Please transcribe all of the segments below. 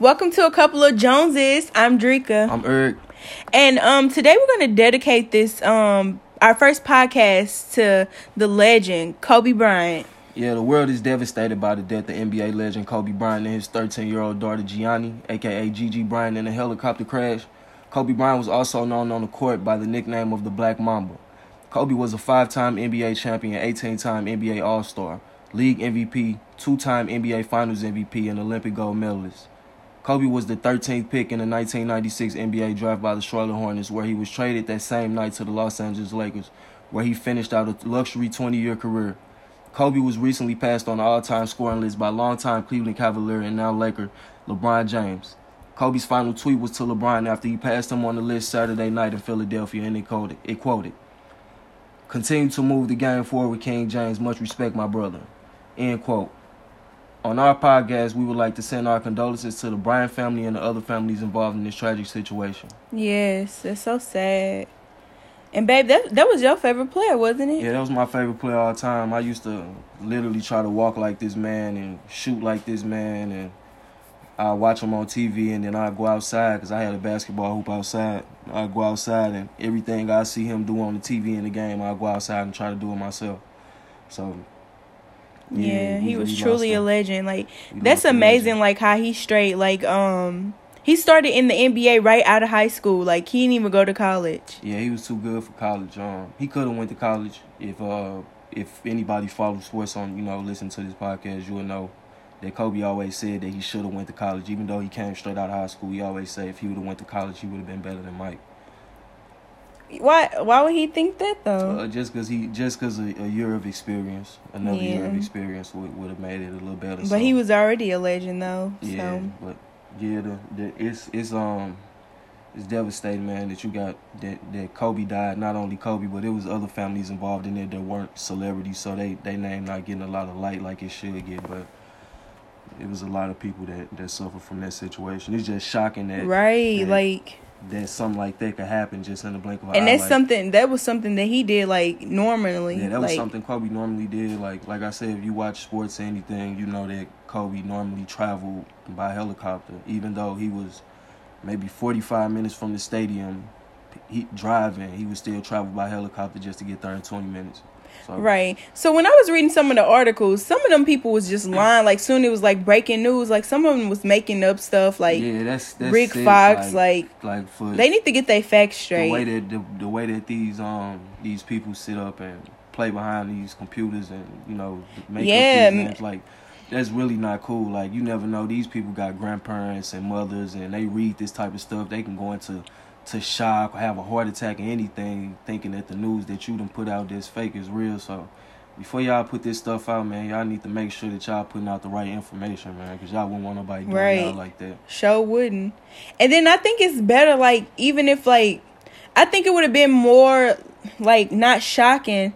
Welcome to a couple of Joneses. I'm Drika. I'm Eric. And um today we're gonna dedicate this um our first podcast to the legend, Kobe Bryant. Yeah, the world is devastated by the death of NBA legend Kobe Bryant and his 13 year old daughter Gianna, aka Gigi Bryant, in a helicopter crash. Kobe Bryant was also known on the court by the nickname of the Black Mamba. Kobe was a five time NBA champion, 18 time NBA All Star, league MVP, two time NBA Finals MVP, and Olympic gold medalist. Kobe was the 13th pick in the 1996 NBA draft by the Charlotte Hornets, where he was traded that same night to the Los Angeles Lakers, where he finished out a luxury 20 year career. Kobe was recently passed on the all time scoring list by longtime Cleveland Cavalier and now Laker LeBron James. Kobe's final tweet was to LeBron after he passed him on the list Saturday night in Philadelphia, and it quoted, it quoted Continue to move the game forward King James. Much respect, my brother. End quote. On our podcast, we would like to send our condolences to the Bryant family and the other families involved in this tragic situation. Yes, it's so sad. And babe, that that was your favorite player, wasn't it? Yeah, that was my favorite player all time. I used to literally try to walk like this man and shoot like this man, and I watch him on TV, and then I go outside because I had a basketball hoop outside. I go outside, and everything I see him do on the TV in the game, I go outside and try to do it myself. So yeah, he was truly a legend. Like that's amazing. Like how he straight. Like um, he started in the NBA right out of high school. Like he didn't even go to college. Yeah, he was too good for college. Um, he could have went to college if uh if anybody follows sports on you know listen to this podcast, you will know that Kobe always said that he should have went to college, even though he came straight out of high school. He always said if he would have went to college, he would have been better than Mike. Why? Why would he think that though? Uh, just because he just because a, a year of experience, another year of experience would would have made it a little better. but so, he was already a legend though. yeah, So but yeah, the, the it's it's um. It's devastating, man, that you got that, that Kobe died. Not only Kobe, but it was other families involved in it that weren't celebrities, so they they name not getting a lot of light like it should get. But it was a lot of people that that suffer from that situation. It's just shocking that right, that- like, that something like that could happen just in the blink of an eye. and that's like, something that was something that he did like normally. Yeah, that was like, something Kobe normally did. Like like I said, if you watch sports or anything, you know that Kobe normally traveled by helicopter, even though he was maybe 45 minutes from the stadium. He driving, he would still travel by helicopter just to get there in 20 minutes. So, Right. So when I was reading some of the articles, some of them people was just lying. Like soon it was like breaking news. Like some of them was making up stuff. Like yeah, that's that's Rick sick, Fox. Like, Like, like for they need to get their facts straight. the way that the, the way that these um these people sit up and play behind these computers and you know make Yeah, names, like that's really not cool. Like you never know these people got grandparents and mothers and they read this type of stuff. They can go into to shock or have a heart attack or anything, thinking that the news that you done put out that's fake is real. So. Before y'all put this stuff out, man, y'all need to make sure that y'all putting out the right information, man, because y'all wouldn't want nobody doing Right. y'all like that. Show wouldn't. And then I think it's better. Like even if like, I think it would have been more like not shocking.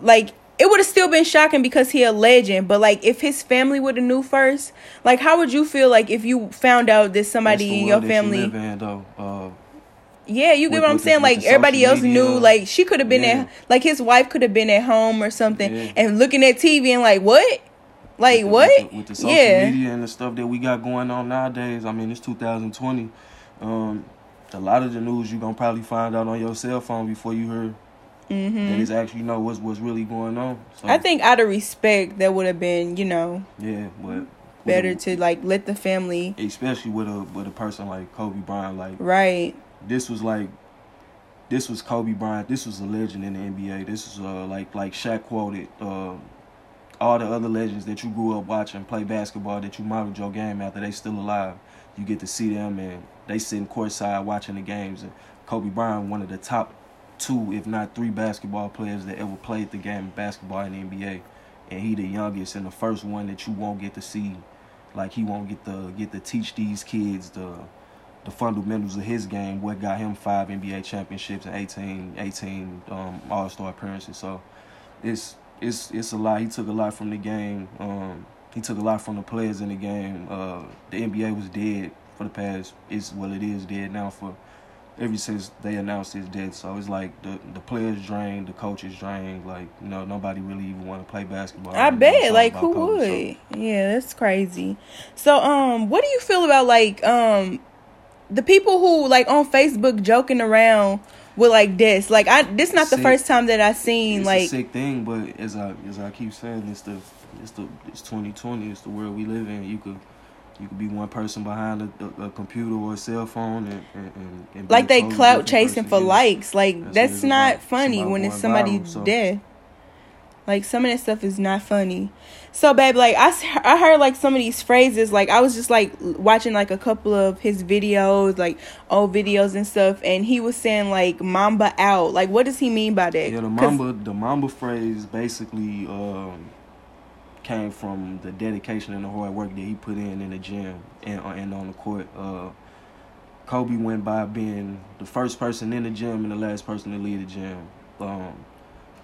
Like it would have still been shocking because he a legend. But like if his family would have knew first, like how would you feel like if you found out that somebody in your you family? live in, though. Uh, Yeah, you get with- what I'm the- saying. like everybody else media. knew, like she could have been Yeah. at, like his wife could have been at home or something, Yeah. and looking at TV and like what, like with the- what? with the, with the social yeah, media and the stuff that we got going on nowadays. I mean, it's 2020. Um, a lot of the news you gonna probably find out on your cell phone before you heard that hmm it's actually know what's what's really going on. So, I think out of respect, that would have been, you know, yeah, but better with to like let the family especially with a with a person like Kobe Bryant. Like right. This was like this was Kobe Bryant. This was a legend in the NBA. This is uh like like Shaq quoted. Uh, all the other legends that you grew up watching play basketball that you modeled your game after they still alive. You get to see them and they sitting courtside watching the games. And Kobe Bryant, one of the top two, if not three, basketball players that ever played the game of basketball in the NBA. And he the youngest and the first one that you won't get to see. Like he won't get to get to teach these kids the the fundamentals of his game, what got him five NBA championships and 18, 18 um, All Star appearances. So it's it's it's a lot. He took a lot from the game. Um, he took a lot from the players in the game. Uh, the NBA was dead for the past. It's well, it is dead now for ever since they announced his death. So it's like the the players drained, the coaches drained. Like you know, nobody really even want to play basketball. I bet. Like who would? So. Yeah, that's crazy. So um, what do you feel about like um, the people who like on Facebook joking around with like this? Like I, this not the first time that I seen it's like sick thing. But as I as I keep saying, it's the it's the it's 2020. It's the world we live in. You could you could be one person behind a, a, a computer or a cell phone and, and, and like they clout chasing for likes. Like that's, that's not funny when it's somebody viral, so. dead. Like some of that stuff is not funny. So, babe, like I, I heard like some of these phrases. Like I was just like watching like a couple of his videos, like old videos and stuff, and he was saying like "Mamba out." Like, what does he mean by that? Yeah, the Mamba, the Mamba phrase basically. Um, came from the dedication and the hard work that he put in in the gym and, uh, and on the court. Uh, Kobe went by being the first person in the gym and the last person to leave the gym. Um,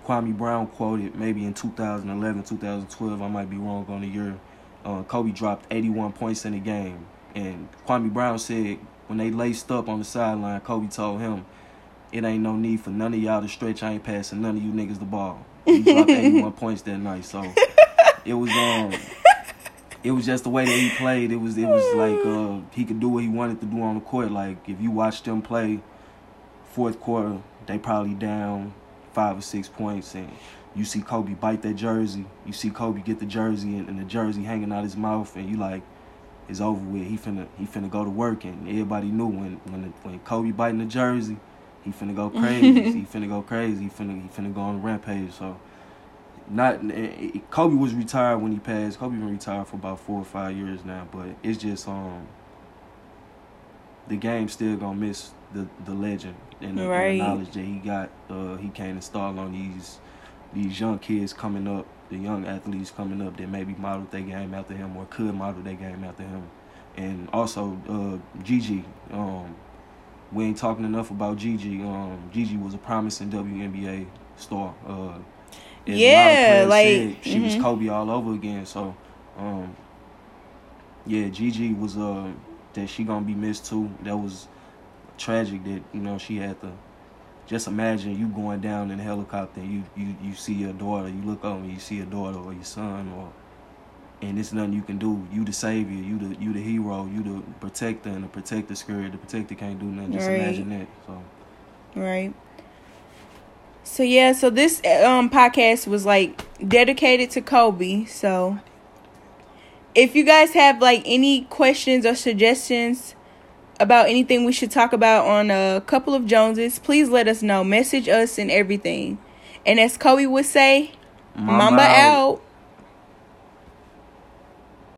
Kwame Brown quoted maybe in 2011, 2012, I might be wrong on the year. Uh, Kobe dropped 81 points in the game, and Kwame Brown said when they laced up on the sideline, Kobe told him, "It ain't no need for none of y'all to stretch. I ain't passing none of you niggas the ball." He dropped 81 points that night, so it was um it was just the way that he played. It was it was like uh, he could do what he wanted to do on the court. Like if you watch them play fourth quarter, they probably down five or six points, and you see Kobe bite that jersey. You see Kobe get the jersey and, and the jersey hanging out his mouth, and you like it's over with. He finna he finna go to work, and everybody knew when when the, when Kobe biting the jersey, he finna go crazy. he finna go crazy. He finna he finna go on a rampage. So not Kobe was retired when he passed. Kobe been retired for about four or five years now, but it's just um the game still gonna miss the the legend and the, right. and the knowledge that he got. Uh, he can install on these these young kids coming up, the young athletes coming up that maybe modeled their game after him or could model their game after him, and also uh, Gigi. Um, we ain't talking enough about Gigi. Um, Gigi was a promising WNBA star. Uh, yeah, like said, she mm-hmm. was Kobe all over again. So, um, yeah, Gigi was uh that she gonna be missed too. That was tragic that you know she had to. Just imagine you going down in a helicopter. And you you you see your daughter. You look up and you see your daughter or your son or. And it's nothing you can do. You the savior. You the you the hero. You the protector, and the protector scared. The protector can't do nothing. Just right. imagine that. So. Right. So yeah, so this um podcast was like dedicated to Kobe. So if you guys have like any questions or suggestions about anything we should talk about on a couple of Joneses, please let us know. Message us and everything. And as Kobe would say, Mamba, Mamba out. out.